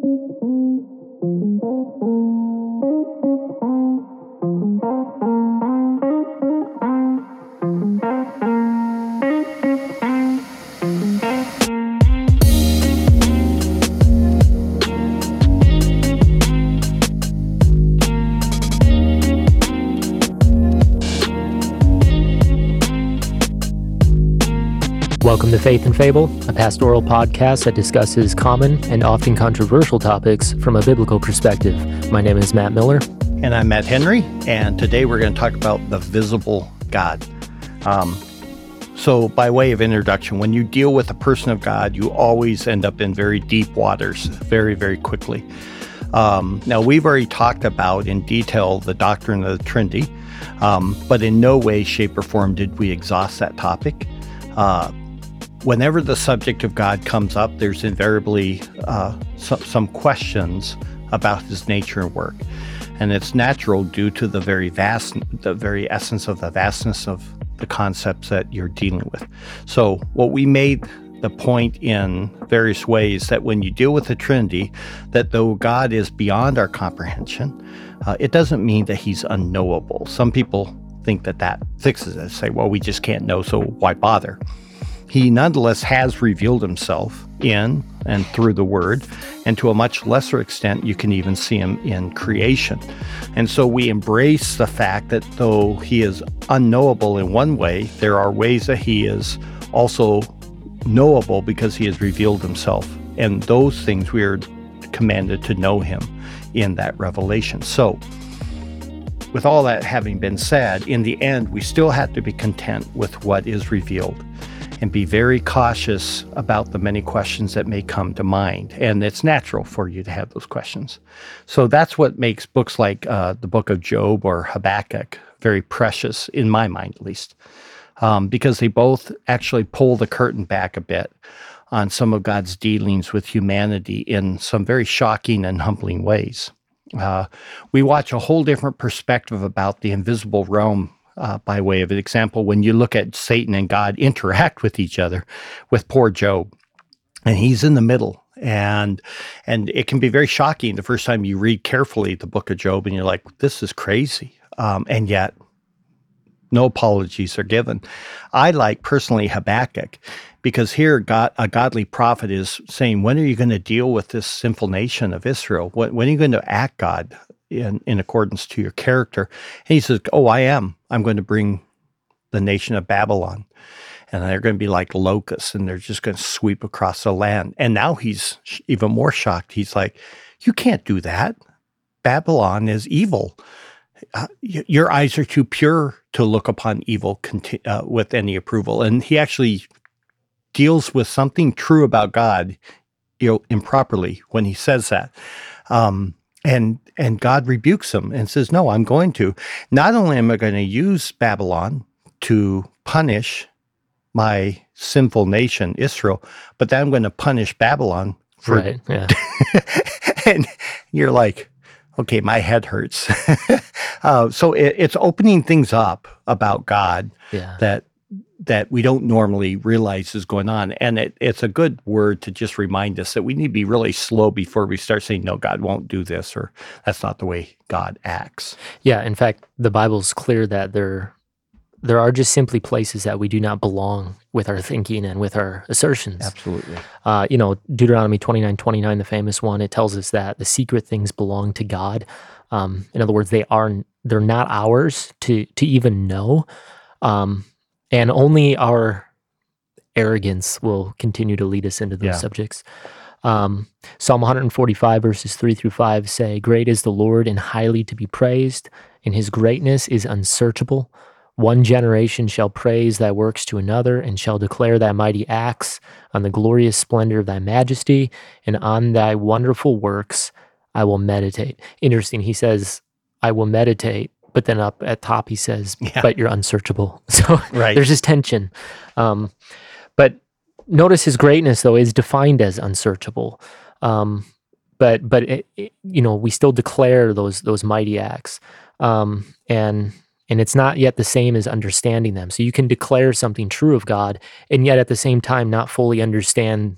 Faith and Fable, a pastoral podcast that discusses common and often controversial topics from a biblical perspective. My name is Matt Miller. And I'm Matt Henry, and today we're going to talk about the visible God. Um, so, by way of introduction, when you deal with a person of God, you always end up in very deep waters very, very quickly. Um, now, we've already talked about in detail the doctrine of the Trinity, um, but in no way, shape, or form did we exhaust that topic. Uh, whenever the subject of God comes up, there's invariably uh, some, some questions about his nature and work. And it's natural due to the very vast, the very essence of the vastness of the concepts that you're dealing with. So, what we made the point in various ways that when you deal with the Trinity, that though God is beyond our comprehension, uh, it doesn't mean that he's unknowable. Some people think that that fixes it, say, well, we just can't know, so why bother? He nonetheless has revealed himself in and through the Word, and to a much lesser extent, you can even see him in creation. And so we embrace the fact that though he is unknowable in one way, there are ways that he is also knowable because he has revealed himself. And those things we are commanded to know him in that revelation. So, with all that having been said, in the end, we still have to be content with what is revealed and be very cautious about the many questions that may come to mind. And it's natural for you to have those questions. So that's what makes books like uh, the book of Job or Habakkuk very precious, in my mind at least, um, because they both actually pull the curtain back a bit on some of God's dealings with humanity in some very shocking and humbling ways. Uh, we watch a whole different perspective about the invisible realm uh, by way of an example, when you look at Satan and God interact with each other, with poor Job, and he's in the middle, and and it can be very shocking the first time you read carefully the book of Job, and you're like, this is crazy, um, and yet no apologies are given. I like personally Habakkuk because here God, a godly prophet is saying, when are you going to deal with this sinful nation of Israel? When, when are you going to act, God? In, in accordance to your character. And he says, Oh, I am. I'm going to bring the nation of Babylon. And they're going to be like locusts and they're just going to sweep across the land. And now he's even more shocked. He's like, You can't do that. Babylon is evil. Uh, your eyes are too pure to look upon evil conti- uh, with any approval. And he actually deals with something true about God you know, improperly when he says that. Um, and and God rebukes him and says, "No, I'm going to. Not only am I going to use Babylon to punish my sinful nation, Israel, but then I'm going to punish Babylon for." Right. Yeah. and you're like, okay, my head hurts. uh, so it, it's opening things up about God yeah. that that we don't normally realize is going on. And it, it's a good word to just remind us that we need to be really slow before we start saying, no, God won't do this, or that's not the way God acts. Yeah. In fact, the Bible's clear that there, there are just simply places that we do not belong with our thinking and with our assertions. Absolutely. Uh, you know, Deuteronomy 29 29, the famous one, it tells us that the secret things belong to God. Um, in other words, they are they're not ours to to even know. Um, and only our arrogance will continue to lead us into those yeah. subjects. Um, Psalm 145 verses 3 through 5 say, Great is the Lord and highly to be praised, and his greatness is unsearchable. One generation shall praise thy works to another, and shall declare thy mighty acts on the glorious splendor of thy majesty, and on thy wonderful works I will meditate. Interesting, he says, I will meditate but then up at top he says, yeah. "But you're unsearchable." So right. there's this tension. Um, but notice his greatness though is defined as unsearchable. Um, but but it, it, you know we still declare those those mighty acts, um, and and it's not yet the same as understanding them. So you can declare something true of God, and yet at the same time not fully understand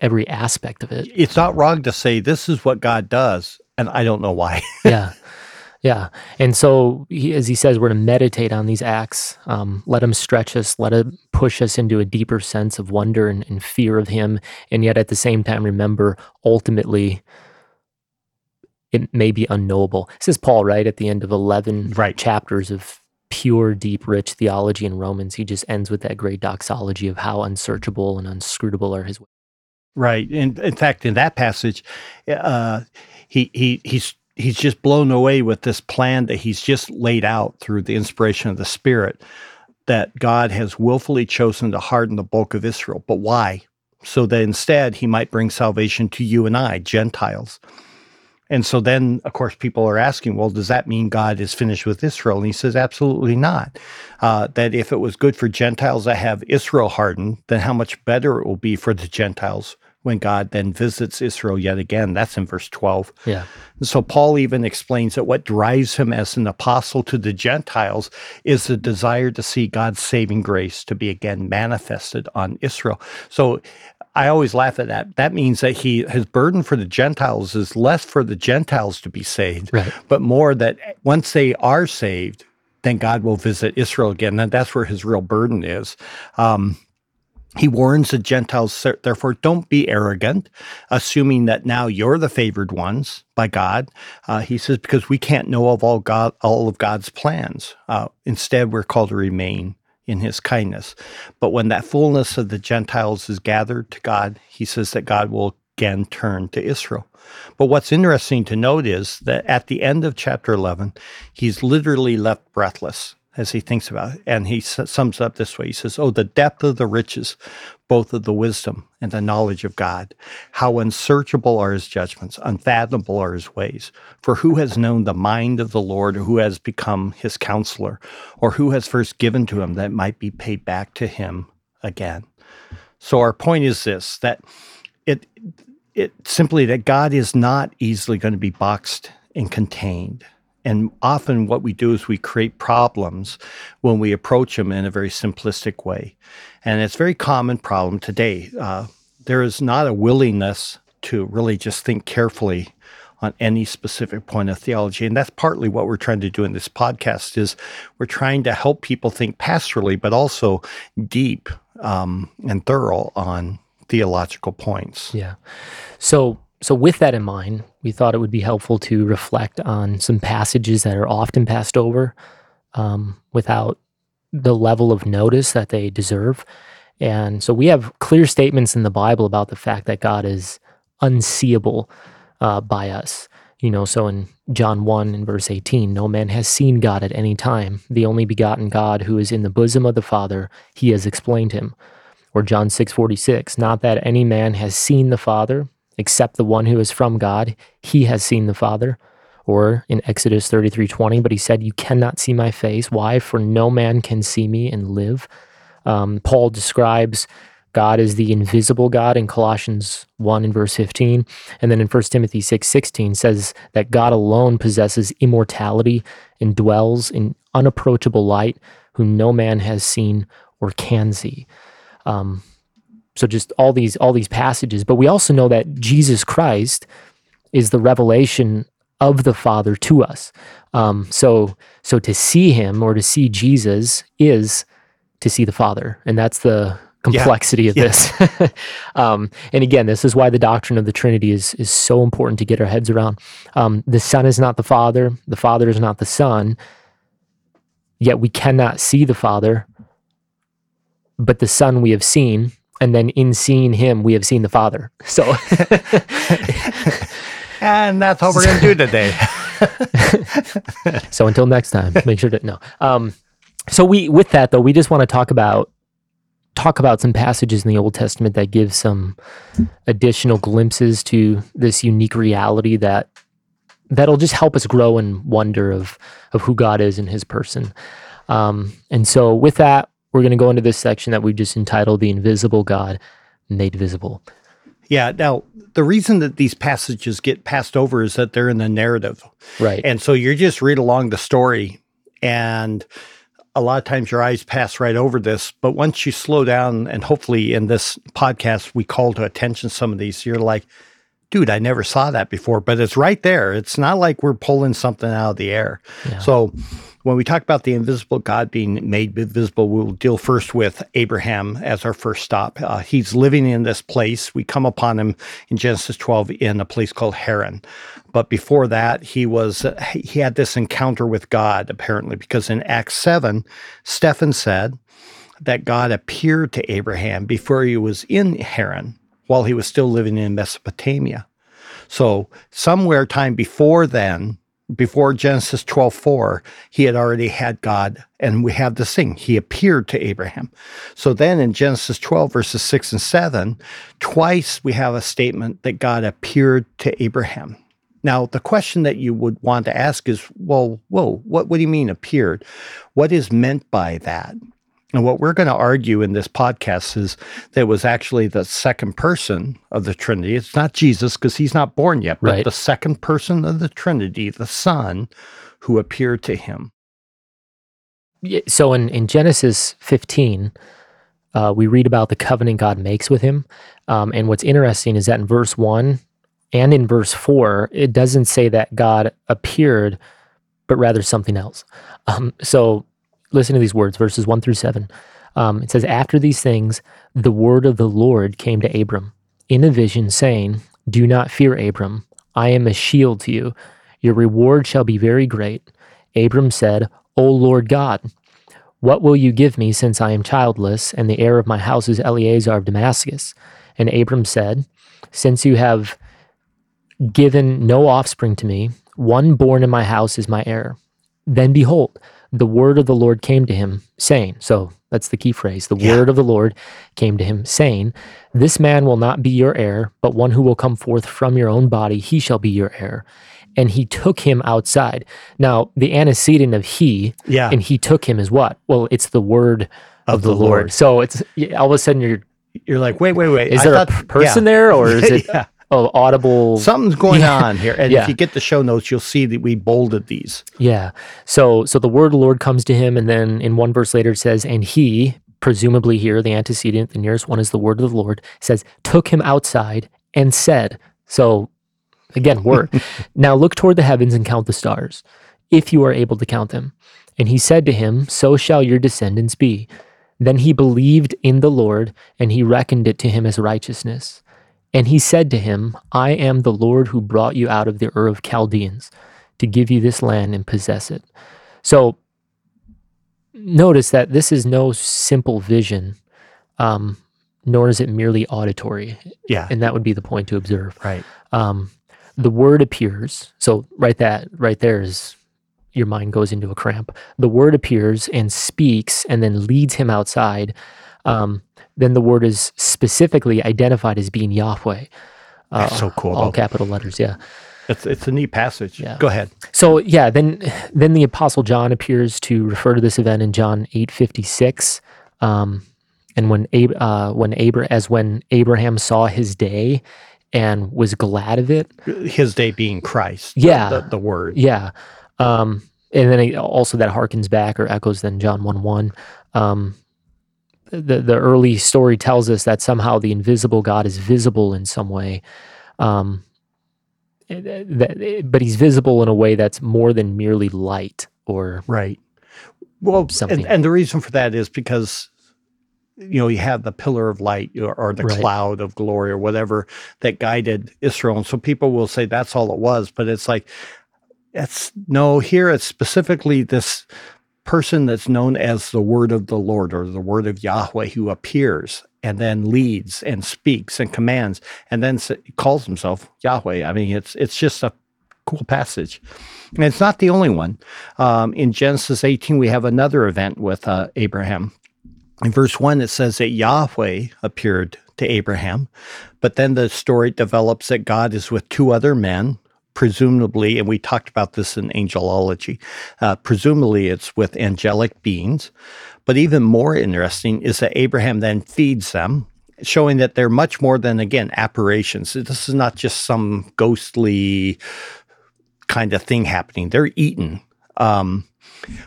every aspect of it. It's not wrong to say this is what God does, and I don't know why. yeah. Yeah. And so, he, as he says, we're to meditate on these acts, um, let them stretch us, let it push us into a deeper sense of wonder and, and fear of him. And yet at the same time, remember, ultimately, it may be unknowable. This is Paul, right? At the end of 11 Right. chapters of pure, deep, rich theology in Romans, he just ends with that great doxology of how unsearchable and unscrutable are his ways. Right. In, in fact, in that passage, uh, he, he, he's, he's just blown away with this plan that he's just laid out through the inspiration of the Spirit that God has willfully chosen to harden the bulk of Israel. But why? So that instead he might bring salvation to you and I, Gentiles. And so then, of course, people are asking, well, does that mean God is finished with Israel? And he says, absolutely not. Uh, that if it was good for Gentiles to have Israel hardened, then how much better it will be for the Gentiles when God then visits Israel yet again. That's in verse 12. Yeah. And so Paul even explains that what drives him as an apostle to the Gentiles is the desire to see God's saving grace to be again manifested on Israel. So I always laugh at that. That means that he his burden for the Gentiles is less for the Gentiles to be saved, Right. but more that once they are saved, then God will visit Israel again. And that's where his real burden is. Um, he warns the Gentiles, therefore, don't be arrogant, assuming that now you're the favored ones by God. Uh, he says, because we can't know of all God, all of God's plans. Uh, instead, we're called to remain in his kindness. But when that fullness of the Gentiles is gathered to God, he says that God will again turn to Israel. But what's interesting to note is that at the end of chapter 11, he's literally left breathless as he thinks about it. And he sums up this way He says, Oh, the depth of the riches, both of the wisdom and the knowledge of God. How unsearchable are his judgments, unfathomable are his ways. For who has known the mind of the Lord, or who has become his counselor, or who has first given to him that might be paid back to him again? So our point is this that it it simply that God is not easily going to be boxed and contained. And often what we do is we create problems when we approach them in a very simplistic way. And it's a very common problem today. Uh, there is not a willingness to really just think carefully on any specific point of theology. And that's partly what we're trying to do in this podcast is we're trying to help people think pastorally, but also deep um, and thorough on theological points. Yeah. So so with that in mind, we thought it would be helpful to reflect on some passages that are often passed over um, without the level of notice that they deserve. And so we have clear statements in the Bible about the fact that God is unseeable uh, by us. You know, so in John 1 and verse 18, no man has seen God at any time. The only begotten God who is in the bosom of the Father, he has explained him. Or John 6 46, not that any man has seen the Father, except the one who is from God, he has seen the Father. Or in Exodus 33 20, but he said, You cannot see my face. Why? For no man can see me and live. Um, Paul describes God as the invisible God in Colossians 1 and verse 15. And then in 1 Timothy 6 16 says that God alone possesses immortality and dwells in unapproachable light, whom no man has seen or can see. Um, so just all these all these passages, but we also know that Jesus Christ is the revelation of the Father to us. Um, so so to see Him or to see Jesus is to see the Father, and that's the complexity yeah. of this. um, and again, this is why the doctrine of the Trinity is is so important to get our heads around. Um, the Son is not the Father, the Father is not the Son. Yet we cannot see the Father, but the Son we have seen, and then in seeing Him we have seen the Father. So. and that's all we're going to do today. so until next time, make sure to no. Um, so we with that though, we just want to talk about talk about some passages in the Old Testament that give some additional glimpses to this unique reality that that'll just help us grow and wonder of of who God is in His person. Um, and so with that, we're going to go into this section that we've just entitled "The Invisible God Made Visible." Yeah. Now, the reason that these passages get passed over is that they're in the narrative. Right. And so you just read along the story and a lot of times your eyes pass right over this, but once you slow down, and hopefully in this podcast we call to attention some of these, you're like, dude, I never saw that before, but it's right there. It's not like we're pulling something out of the air. Yeah. So when we talk about the invisible God being made visible, we'll deal first with Abraham as our first stop. Uh, he's living in this place. We come upon him in Genesis 12 in a place called Haran. But before that, he was he had this encounter with God apparently because in Acts 7, Stephen said that God appeared to Abraham before he was in Haran while he was still living in Mesopotamia. So somewhere time before then, before Genesis 12:4, he had already had God, and we have this thing. He appeared to Abraham. So then in Genesis 12, verses 6 and 7, twice we have a statement that God appeared to Abraham. Now, the question that you would want to ask is, well, whoa, what, what do you mean appeared? What is meant by that? And what we're going to argue in this podcast is that it was actually the second person of the Trinity. It's not Jesus because he's not born yet, but right. the second person of the Trinity, the Son, who appeared to him. So in, in Genesis 15, uh, we read about the covenant God makes with him. Um, and what's interesting is that in verse 1 and in verse 4, it doesn't say that God appeared, but rather something else. Um, so listen to these words, verses 1 through 7. Um, it says, After these things, the word of the Lord came to Abram in a vision, saying, Do not fear, Abram. I am a shield to you. Your reward shall be very great. Abram said, O Lord God, what will you give me since I am childless, and the heir of my house is Eliezer of Damascus? And Abram said, Since you have given no offspring to me, one born in my house is my heir. Then behold, the word of the Lord came to him, saying, So that's the key phrase. The yeah. word of the Lord came to him, saying, This man will not be your heir, but one who will come forth from your own body, he shall be your heir. And he took him outside. Now, the antecedent of he yeah. and he took him is what? Well, it's the word of, of the, the Lord. Lord. So it's all of a sudden you're you're like, wait, wait, wait. Is I there thought, a person yeah. there, or is it? yeah oh, audible. Something's going yeah. on here. And yeah. if you get the show notes, you'll see that we bolded these. Yeah. So so the word of the Lord comes to him, and then in one verse later it says, and he, presumably here, the antecedent, the nearest one is the word of the Lord, says, took him outside and said. So again, word. now look toward the heavens and count the stars, if you are able to count them. And he said to him, So shall your descendants be. Then he believed in the Lord, and he reckoned it to him as righteousness. And he said to him, I am the Lord who brought you out of the Ur of Chaldeans to give you this land and possess it. So notice that this is no simple vision, um, nor is it merely auditory. Yeah. And that would be the point to observe. Right. Um, the word appears. So right that right there is your mind goes into a cramp. The word appears and speaks and then leads him outside. Um, then the word is specifically identified as being Yahweh. Uh, That's so cool. All capital letters, yeah. It's it's a neat passage. Yeah. Go ahead. So yeah, then then the apostle John appears to refer to this event in John eight fifty six, um, and when Ab- uh, when Abra- as when Abraham saw his day and was glad of it. His day being Christ. Yeah, the, the, the word. Yeah, um, and then also that harkens back or echoes then John one one. Um, the the early story tells us that somehow the invisible God is visible in some way. Um, eh, eh, that, eh, but he's visible in a way that's more than merely light or right. Well, something. And, and the reason for that is because you know you have the pillar of light or, or the right. cloud of glory or whatever that guided Israel, and so people will say that's all it was, but it's like that's no. Here it's specifically this person that's known as the word of the Lord or the word of Yahweh who appears and then leads and speaks and commands and then calls himself Yahweh. I mean, it's it's just a cool passage. And it's not the only one. Um, in Genesis 18, we have another event with uh, Abraham. In verse 1, it says that Yahweh appeared to Abraham, but then the story develops that God is with two other men presumably, and we talked about this in angelology, uh, presumably it's with angelic beings. But even more interesting is that Abraham then feeds them, showing that they're much more than, again, apparitions. This is not just some ghostly kind of thing happening. They're eaten. Um,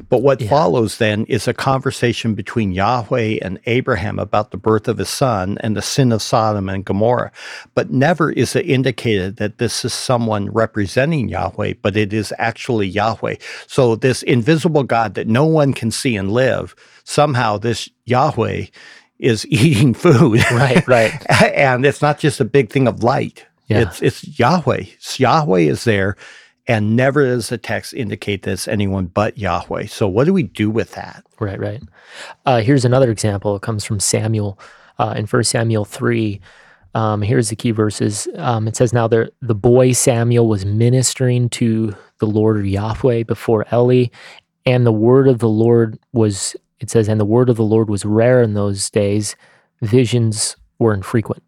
But what Yeah. follows then is a conversation between Yahweh and Abraham about the birth of his son and the sin of Sodom and Gomorrah. But never is it indicated that this is someone representing Yahweh, but it is actually Yahweh. So this invisible God that no one can see and live, somehow this Yahweh is eating food. Right, right. and it's not just a big thing of light. Yeah. It's it's Yahweh. It's Yahweh is there, and never does the text indicate that it's anyone but Yahweh. So what do we do with that? Right, right. Uh, here's another example. It comes from Samuel uh, in 1 Samuel 3. Um, here's the key verses. Um, it says, Now there, the boy Samuel was ministering to the Lord or Yahweh before Eli, and the word of the Lord was, it says, and the word of the Lord was rare in those days. Visions were infrequent.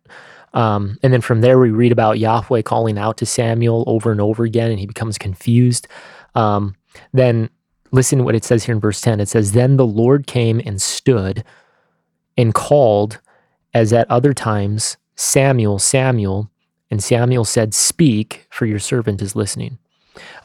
Um, and then from there, we read about Yahweh calling out to Samuel over and over again, and he becomes confused. Um, then listen to what it says here in verse 10. It says, Then the Lord came and stood and called, as at other times, Samuel, Samuel. And Samuel said, Speak, for your servant is listening.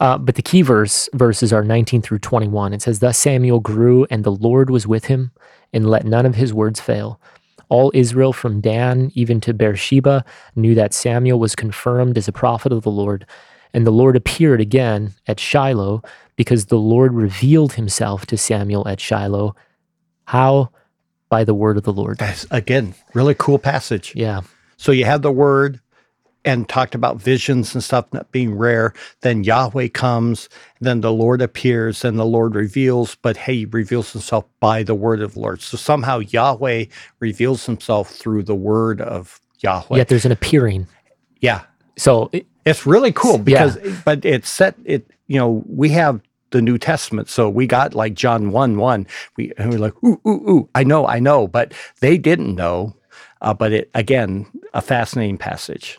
Uh, but the key verse verses are 19 through 21. It says, Thus Samuel grew, and the Lord was with him, and let none of his words fail. All Israel from Dan even to Beersheba knew that Samuel was confirmed as a prophet of the Lord. And the Lord appeared again at Shiloh because the Lord revealed himself to Samuel at Shiloh. How? By the word of the Lord. That's again really cool passage. Yeah. So you have the word and talked about visions and stuff not being rare. Then Yahweh comes, then the Lord appears, and the Lord reveals, but hey, he reveals himself by the word of the Lord. So somehow Yahweh reveals himself through the word of Yahweh. Yet there's an appearing. yeah. So it- It's really cool Yeah. because, but it's set, it, you know, we have the New Testament. So we got like John 1 1. We, and we're like, ooh, ooh, ooh, I know, I know. But they didn't know. Uh, but it, again, a fascinating passage.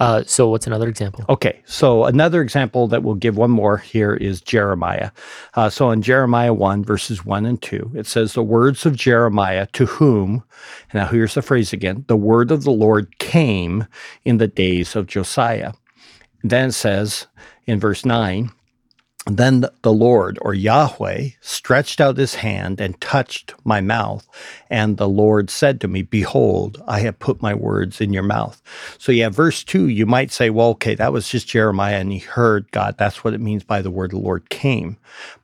Uh, so what's another example? Okay, so another example that we'll give one more here is Jeremiah. Uh, so in Jeremiah 1, verses 1 and 2, it says, The words of Jeremiah to whom, now here's the phrase again, the word of the Lord came in the days of Josiah. Then it says in verse 9, then the Lord or Yahweh stretched out his hand and touched my mouth. And the Lord said to me, Behold, I have put my words in your mouth. So, yeah, verse two, you might say, well, okay, that was just Jeremiah and he heard God. That's what it means by the word the Lord came.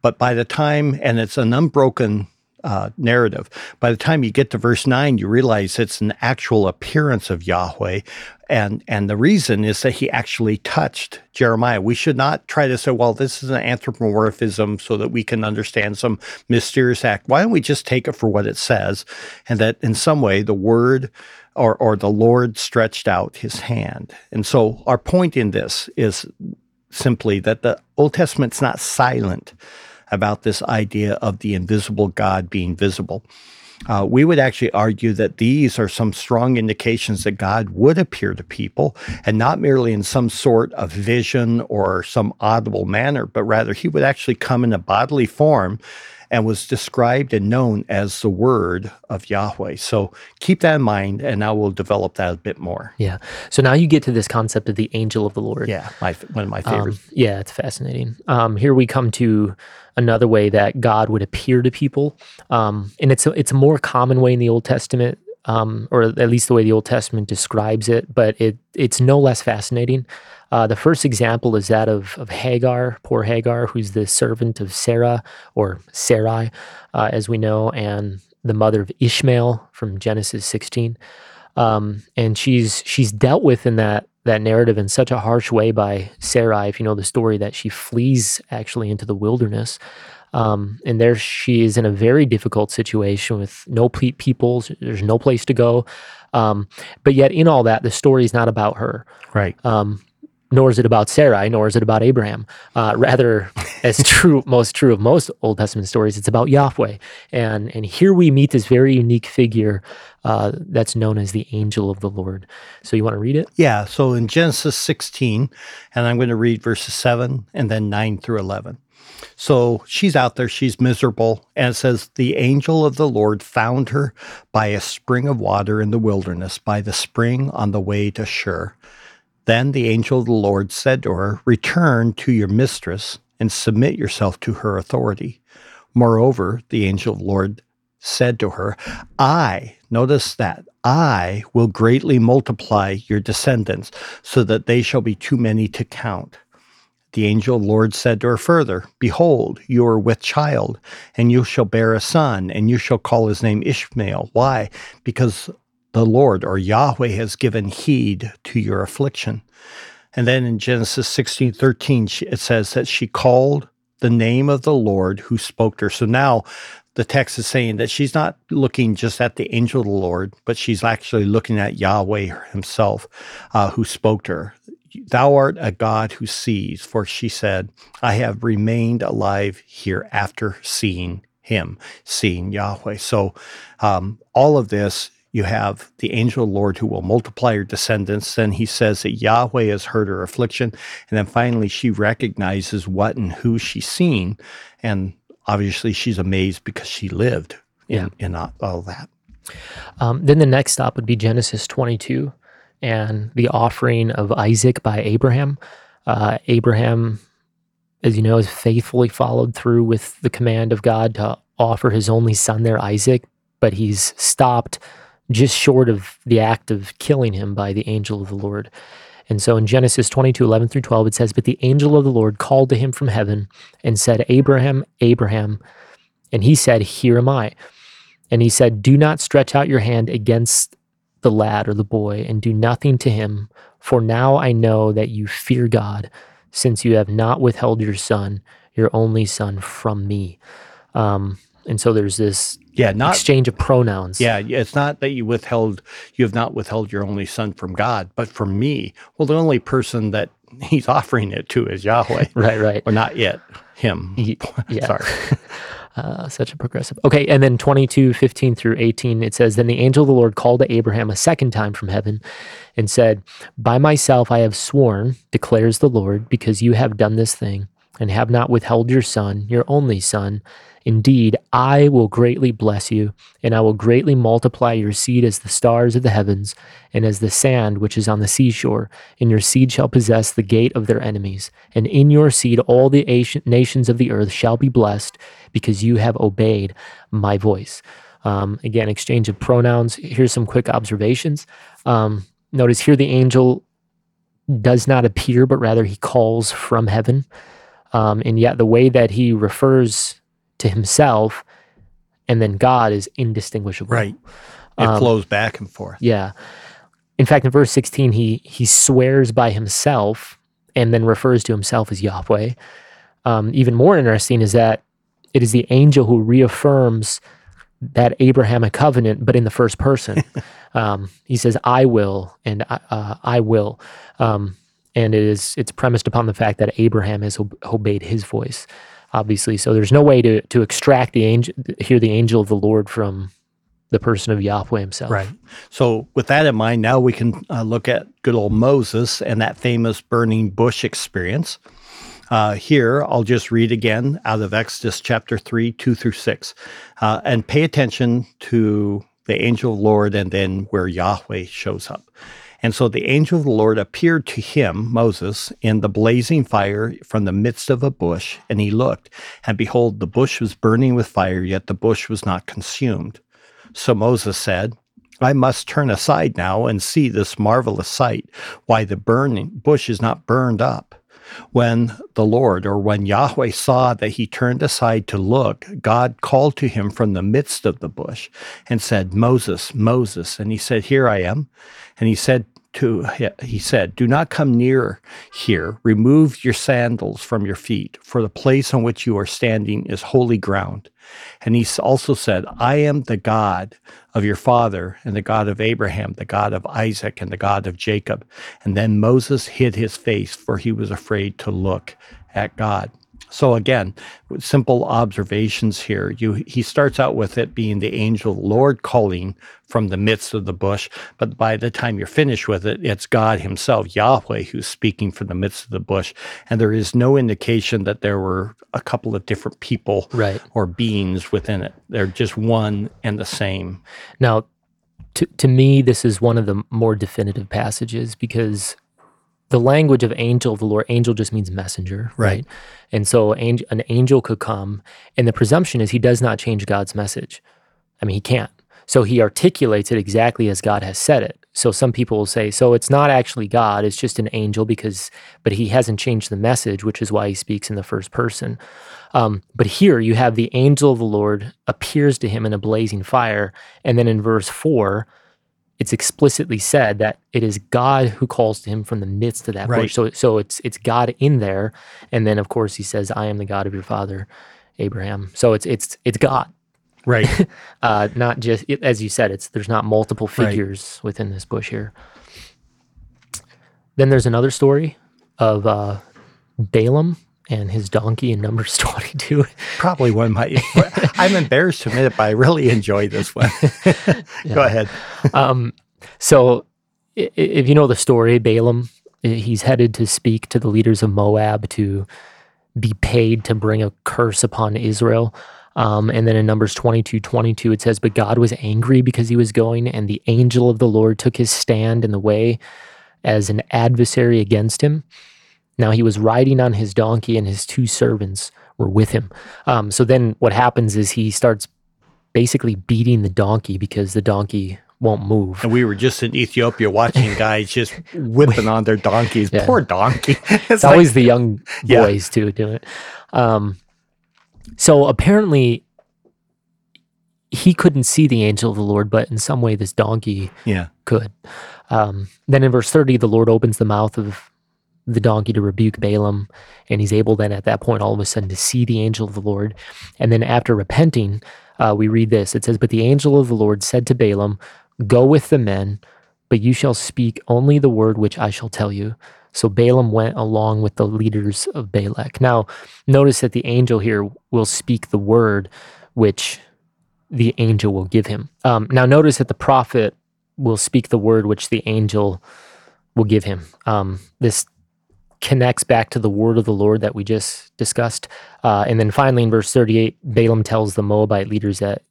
But by the time, and it's an unbroken uh, narrative. By the time you get to verse nine, you realize it's an actual appearance of Yahweh, and and the reason is that he actually touched Jeremiah. We should not try to say, well, this is an anthropomorphism so that we can understand some mysterious act. Why don't we just take it for what it says, and that in some way the word or or the Lord stretched out his hand. And so our point in this is simply that the Old Testament's not silent about this idea of the invisible God being visible. Uh, we would actually argue that these are some strong indications that God would appear to people and not merely in some sort of vision or some audible manner, but rather he would actually come in a bodily form and was described and known as the Word of Yahweh. So keep that in mind, and now we'll develop that a bit more. Yeah. So now you get to this concept of the angel of the Lord. Yeah, my, one of my Um, favorites. yeah, it's fascinating. Um, here we come to another way that God would appear to people, um, and it's a, it's a more common way in the Old Testament, um, or at least the way the Old Testament describes it. But it it's no less fascinating. Uh, the first example is that of, of Hagar, poor Hagar, who's the servant of Sarah or Sarai, uh, as we know, and the mother of Ishmael from Genesis 16 um, and she's she's dealt with in that that narrative in such a harsh way by Sarai. If you know the story, that she flees actually into the wilderness, um, and there she is in a very difficult situation with no ple- people. There's no place to go, um, but yet in all that, the story is not about her. Right. Um, nor is it about Sarai, nor is it about Abraham. Uh, rather, as true, most true of most Old Testament stories, it's about Yahweh. And and here we meet this very unique figure uh, that's known as the angel of the Lord. So you want to read it? Yeah. So in Genesis 16, and I'm going to read verses 7 and then 9 through 11. So she's out there, she's miserable, and it says, The angel of the Lord found her by a spring of water in the wilderness, by the spring on the way to Shur. Then the angel of the Lord said to her, Return to your mistress and submit yourself to her authority. Moreover, the angel of the Lord said to her, I, notice that, I will greatly multiply your descendants so that they shall be too many to count. The angel Lord said to her further, Behold, you are with child, and you shall bear a son, and you shall call his name Ishmael. Why? Because the Lord or Yahweh has given heed to your affliction. And then in Genesis 16 13, it says that she called the name of the Lord who spoke to her. So now the text is saying that she's not looking just at the angel of the Lord, but she's actually looking at Yahweh himself uh, who spoke to her. Thou art a God who sees, for she said, I have remained alive here after seeing him, seeing Yahweh. So, um, all of this, you have the angel of the Lord who will multiply your descendants. Then he says that Yahweh has heard her affliction. And then finally, she recognizes what and who she's seen. And obviously, she's amazed because she lived in, yeah. in all that. Um, then the next stop would be Genesis 22 and the offering of Isaac by Abraham. Uh, Abraham, as you know, has faithfully followed through with the command of God to offer his only son there, Isaac, but he's stopped just short of the act of killing him by the angel of the Lord. And so in Genesis 22, 11 through 12, it says, But the angel of the Lord called to him from heaven and said, Abraham, Abraham. And he said, Here am I. And he said, Do not stretch out your hand against the lad or the boy and do nothing to him. For now I know that you fear God, since you have not withheld your son, your only son, from me. Um, and so there's this yeah, not, exchange of pronouns. Yeah, it's not that you withheld, you have not withheld your only son from God, but from me. Well, the only person that he's offering it to is Yahweh. right, right. Or not yet, him. Yeah. Sorry. Uh, such a progressive. Okay, and then 22, 15 through 18, it says, Then the angel of the Lord called to Abraham a second time from heaven and said, By myself I have sworn, declares the Lord, because you have done this thing and have not withheld your son, your only son. Indeed, I will greatly bless you, and I will greatly multiply your seed as the stars of the heavens, and as the sand which is on the seashore. And your seed shall possess the gate of their enemies. And in your seed all the nations of the earth shall be blessed, because you have obeyed my voice. Um, again, exchange of pronouns. Here's some quick observations. Um, notice here the angel does not appear, but rather he calls from heaven. Um, and yet, the way that he refers to himself and then God is indistinguishable. Right. It um, flows back and forth. Yeah. In fact, in verse 16, he he swears by himself and then refers to himself as Yahweh. Um, even more interesting is that it is the angel who reaffirms that Abrahamic covenant, but in the first person. um, he says, "I will," and uh, "I will," um, and it is it's premised upon the fact that Abraham has obeyed his voice obviously. So there's no way to to extract the angel, hear the angel of the Lord from the person of Yahweh himself. Right. So with that in mind, now we can uh, look at good old Moses and that famous burning bush experience. Uh, here, I'll just read again out of Exodus chapter 3, 2 through 6. Uh, and pay attention to the angel of the Lord and then where Yahweh shows up. And so the angel of the Lord appeared to him, Moses, in the blazing fire from the midst of a bush. And he looked, and behold, the bush was burning with fire, yet the bush was not consumed. So Moses said, I must turn aside now and see this marvelous sight, why the burning bush is not burned up. When the Lord, or when Yahweh saw that he turned aside to look, God called to him from the midst of the bush and said, Moses, Moses. And he said, Here I am. And he said to he said, Do not come near here. Remove your sandals from your feet, for the place on which you are standing is holy ground. And he also said, I am the God of your father, and the God of Abraham, the God of Isaac, and the God of Jacob. And then Moses hid his face, for he was afraid to look at God. So again, simple observations here. You, he starts out with it being the angel Lord calling from the midst of the bush, but by the time you're finished with it, it's God Himself, Yahweh, who's speaking from the midst of the bush, and there is no indication that there were a couple of different people right. or beings within it. They're just one and the same. Now, to to me, this is one of the more definitive passages because the language of angel of the Lord, angel just means messenger, right? Right. And so an angel could come, and the presumption is he does not change God's message. I mean, he can't. So he articulates it exactly as God has said it. So some people will say, so it's not actually God, it's just an angel because, but he hasn't changed the message, which is why he speaks in the first person. Um, but here you have the angel of the Lord appears to him in a blazing fire. And then in verse four, it's explicitly said that it is God who calls to him from the midst of that Right. bush. So, so it's it's God in there, and then of course he says, "I am the God of your father, Abraham." So it's it's it's God, Right. uh, not just it, as you said. It's there's not multiple Right. figures within this bush here. Then there's another story of uh, Balaam and his donkey in Numbers 22. Probably one of my. I'm embarrassed to admit it, but I really enjoy this one. Go ahead. um, so, if you know the story, Balaam, he's headed to speak to the leaders of Moab to be paid to bring a curse upon Israel. Um, and then in Numbers 22 22, it says, But God was angry because he was going, and the angel of the Lord took his stand in the way as an adversary against him. Now he was riding on his donkey, and his two servants were with him. Um, so then what happens is he starts basically beating the donkey because the donkey won't move. And we were just in Ethiopia watching guys just whipping on their donkeys. Yeah. Poor donkey. It's It's like- always the young Yeah. boys too doing it. Um, so apparently he couldn't see the angel of the Lord, but in some way this donkey yeah. could. Um, then in verse 30, the Lord opens the mouth of the donkey to rebuke Balaam, and he's able then at that point all of a sudden to see the angel of the Lord. And then after repenting, uh, we read this it says, But the angel of the Lord said to Balaam, Go with the men, but you shall speak only the word which I shall tell you. So Balaam went along with the leaders of Balak. Now, notice that the angel here will speak the word which the angel will give him. Um, now, notice that the prophet will speak the word which the angel will give him. Um, this connects back to the word of the Lord that we just discussed. Uh, and then finally, in verse 38, Balaam tells the Moabite leaders that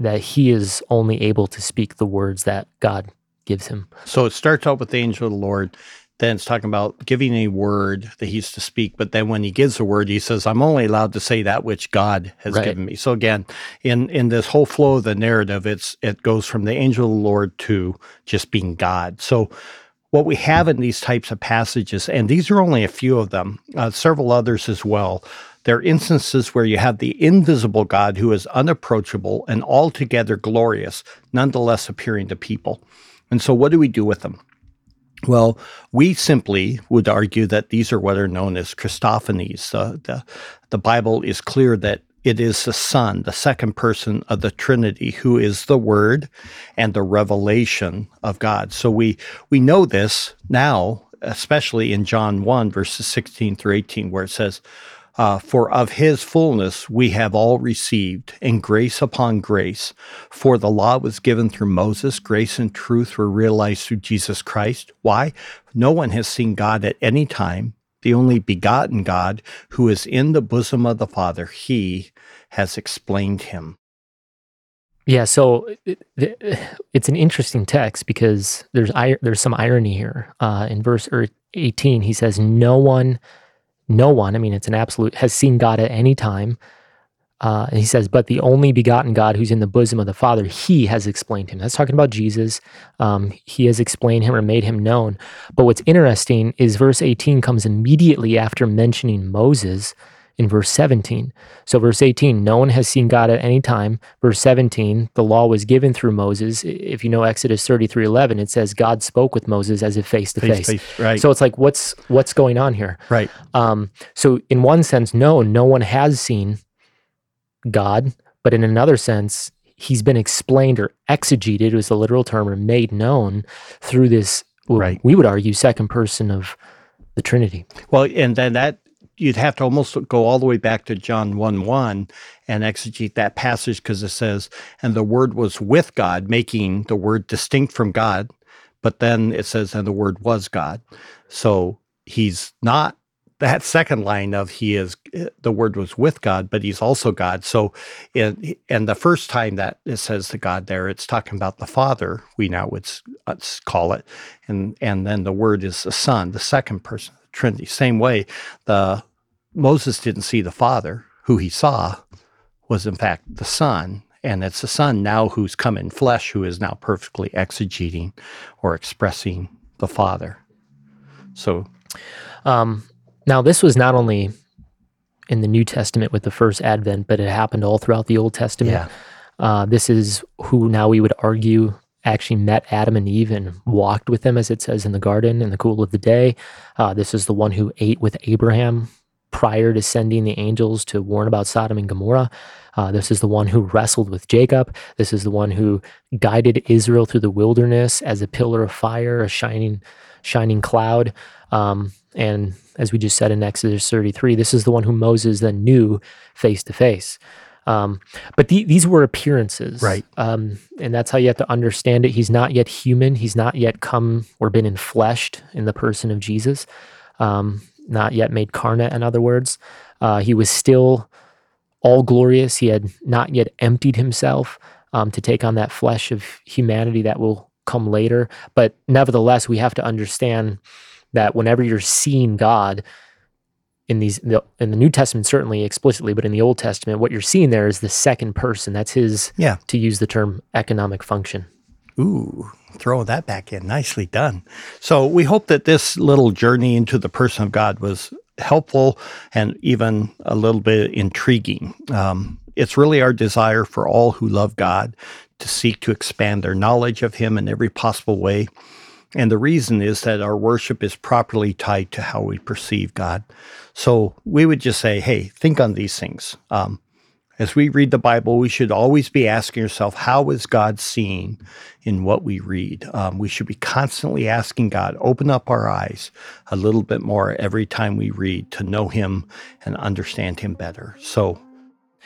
that he is only able to speak the words that God gives him. So it starts out with the angel of the Lord. Then it's talking about giving a word that he's to speak. But then when he gives a word, he says, I'm only allowed to say that which God has Right. given me. So again, in, in this whole flow of the narrative, it's it goes from the angel of the Lord to just being God. So what we have in these types of passages, and these are only a few of them, uh, several others as well. There are instances where you have the invisible God who is unapproachable and altogether glorious, nonetheless appearing to people. And so, what do we do with them? Well, we simply would argue that these are what are known as Christophanies. Uh, the, the Bible is clear that it is the Son, the second person of the Trinity, who is the Word and the revelation of God. So we we know this now, especially in John 1, verses 16 through 18, where it says, uh, For of his fullness we have all received, and grace upon grace. For the law was given through Moses, grace and truth were realized through Jesus Christ. Why? No one has seen God at any time. The only begotten God who is in the bosom of the Father, he has explained him. Yeah, so it, it- it's an interesting text because there's there's some irony here. Uh, in verse er- 18, he says, "No one, no one. I mean, it's an absolute has seen God at any time." Uh, and he says, "But the only begotten God, who's in the bosom of the Father, He has explained Him." That's talking about Jesus. Um, he has explained Him or made Him known. But what's interesting is verse 18 comes immediately after mentioning Moses in verse 17. So, verse 18, no one has seen God at any time. Verse 17, the law was given through Moses. If you know Exodus 33 11, it says God spoke with Moses as if face to face. Face- right. So, it's like, what's what's going on here? right. Um, so, in one sense, no, no one has seen God, but in another sense, he's been explained or exegeted is the literal term or made known through this, well, Right. we would argue, second person of the Trinity. Well, and then that you'd have to almost go all the way back to John 1 1 and exegete that passage because it says, and the word was with God, making the word distinct from God. But then it says, and the word was God. So he's not that second line of he is the word was with God, but he's also God. So, in, and the first time that it says the God there, it's talking about the Father. We now would call it, and and then the word is the Son, the second person, the Trinity. Same way, the Moses didn't see the Father. Who he saw was in fact the Son, and it's the Son now who's come in flesh, who is now perfectly exegeting or expressing the Father. So, um, now this was not only in the New Testament with the first Advent, but it happened all throughout the Old Testament. Yeah. Uh, this is who now we would argue actually met Adam and Eve and walked with them, as it says in the garden in the cool of the day. Uh, this is the one who ate with Abraham prior to sending the angels to warn about Sodom and Gomorrah. Uh, this is the one who wrestled with Jacob. This is the one who guided Israel through the wilderness as a pillar of fire, a shining, shining cloud. Um, and as we just said in Exodus 33, this is the one who Moses then knew face to face. Um, but the, these were appearances, right? Um, and that's how you have to understand it. He's not yet human. He's not yet come or been enfleshed in the person of Jesus. Um, not yet made carnate. In other words, uh, he was still all glorious. He had not yet emptied himself um, to take on that flesh of humanity that will come later. But nevertheless, we have to understand that whenever you're seeing God in these in the New Testament certainly explicitly, but in the Old Testament, what you're seeing there is the second person. That's his yeah. to use the term economic function. Ooh, throw that back in. Nicely done. So we hope that this little journey into the person of God was helpful and even a little bit intriguing. Um, it's really our desire for all who love God to seek to expand their knowledge of Him in every possible way and the reason is that our worship is properly tied to how we perceive God. So we would just say, hey, think on these things. Um, as we read the Bible, we should always be asking ourselves, how is God seen in what we read? Um, we should be constantly asking God, open up our eyes a little bit more every time we read to know Him and understand Him better. So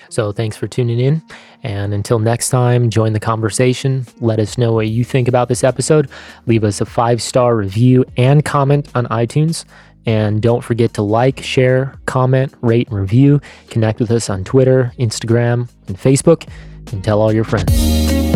so thanks for tuning in. And until next time, join the conversation. Let us know what you think about this episode. Leave us a five star review and comment on iTunes. And don't forget to like, share, comment, rate, and review. Connect with us on Twitter, Instagram, and Facebook, and tell all your friends.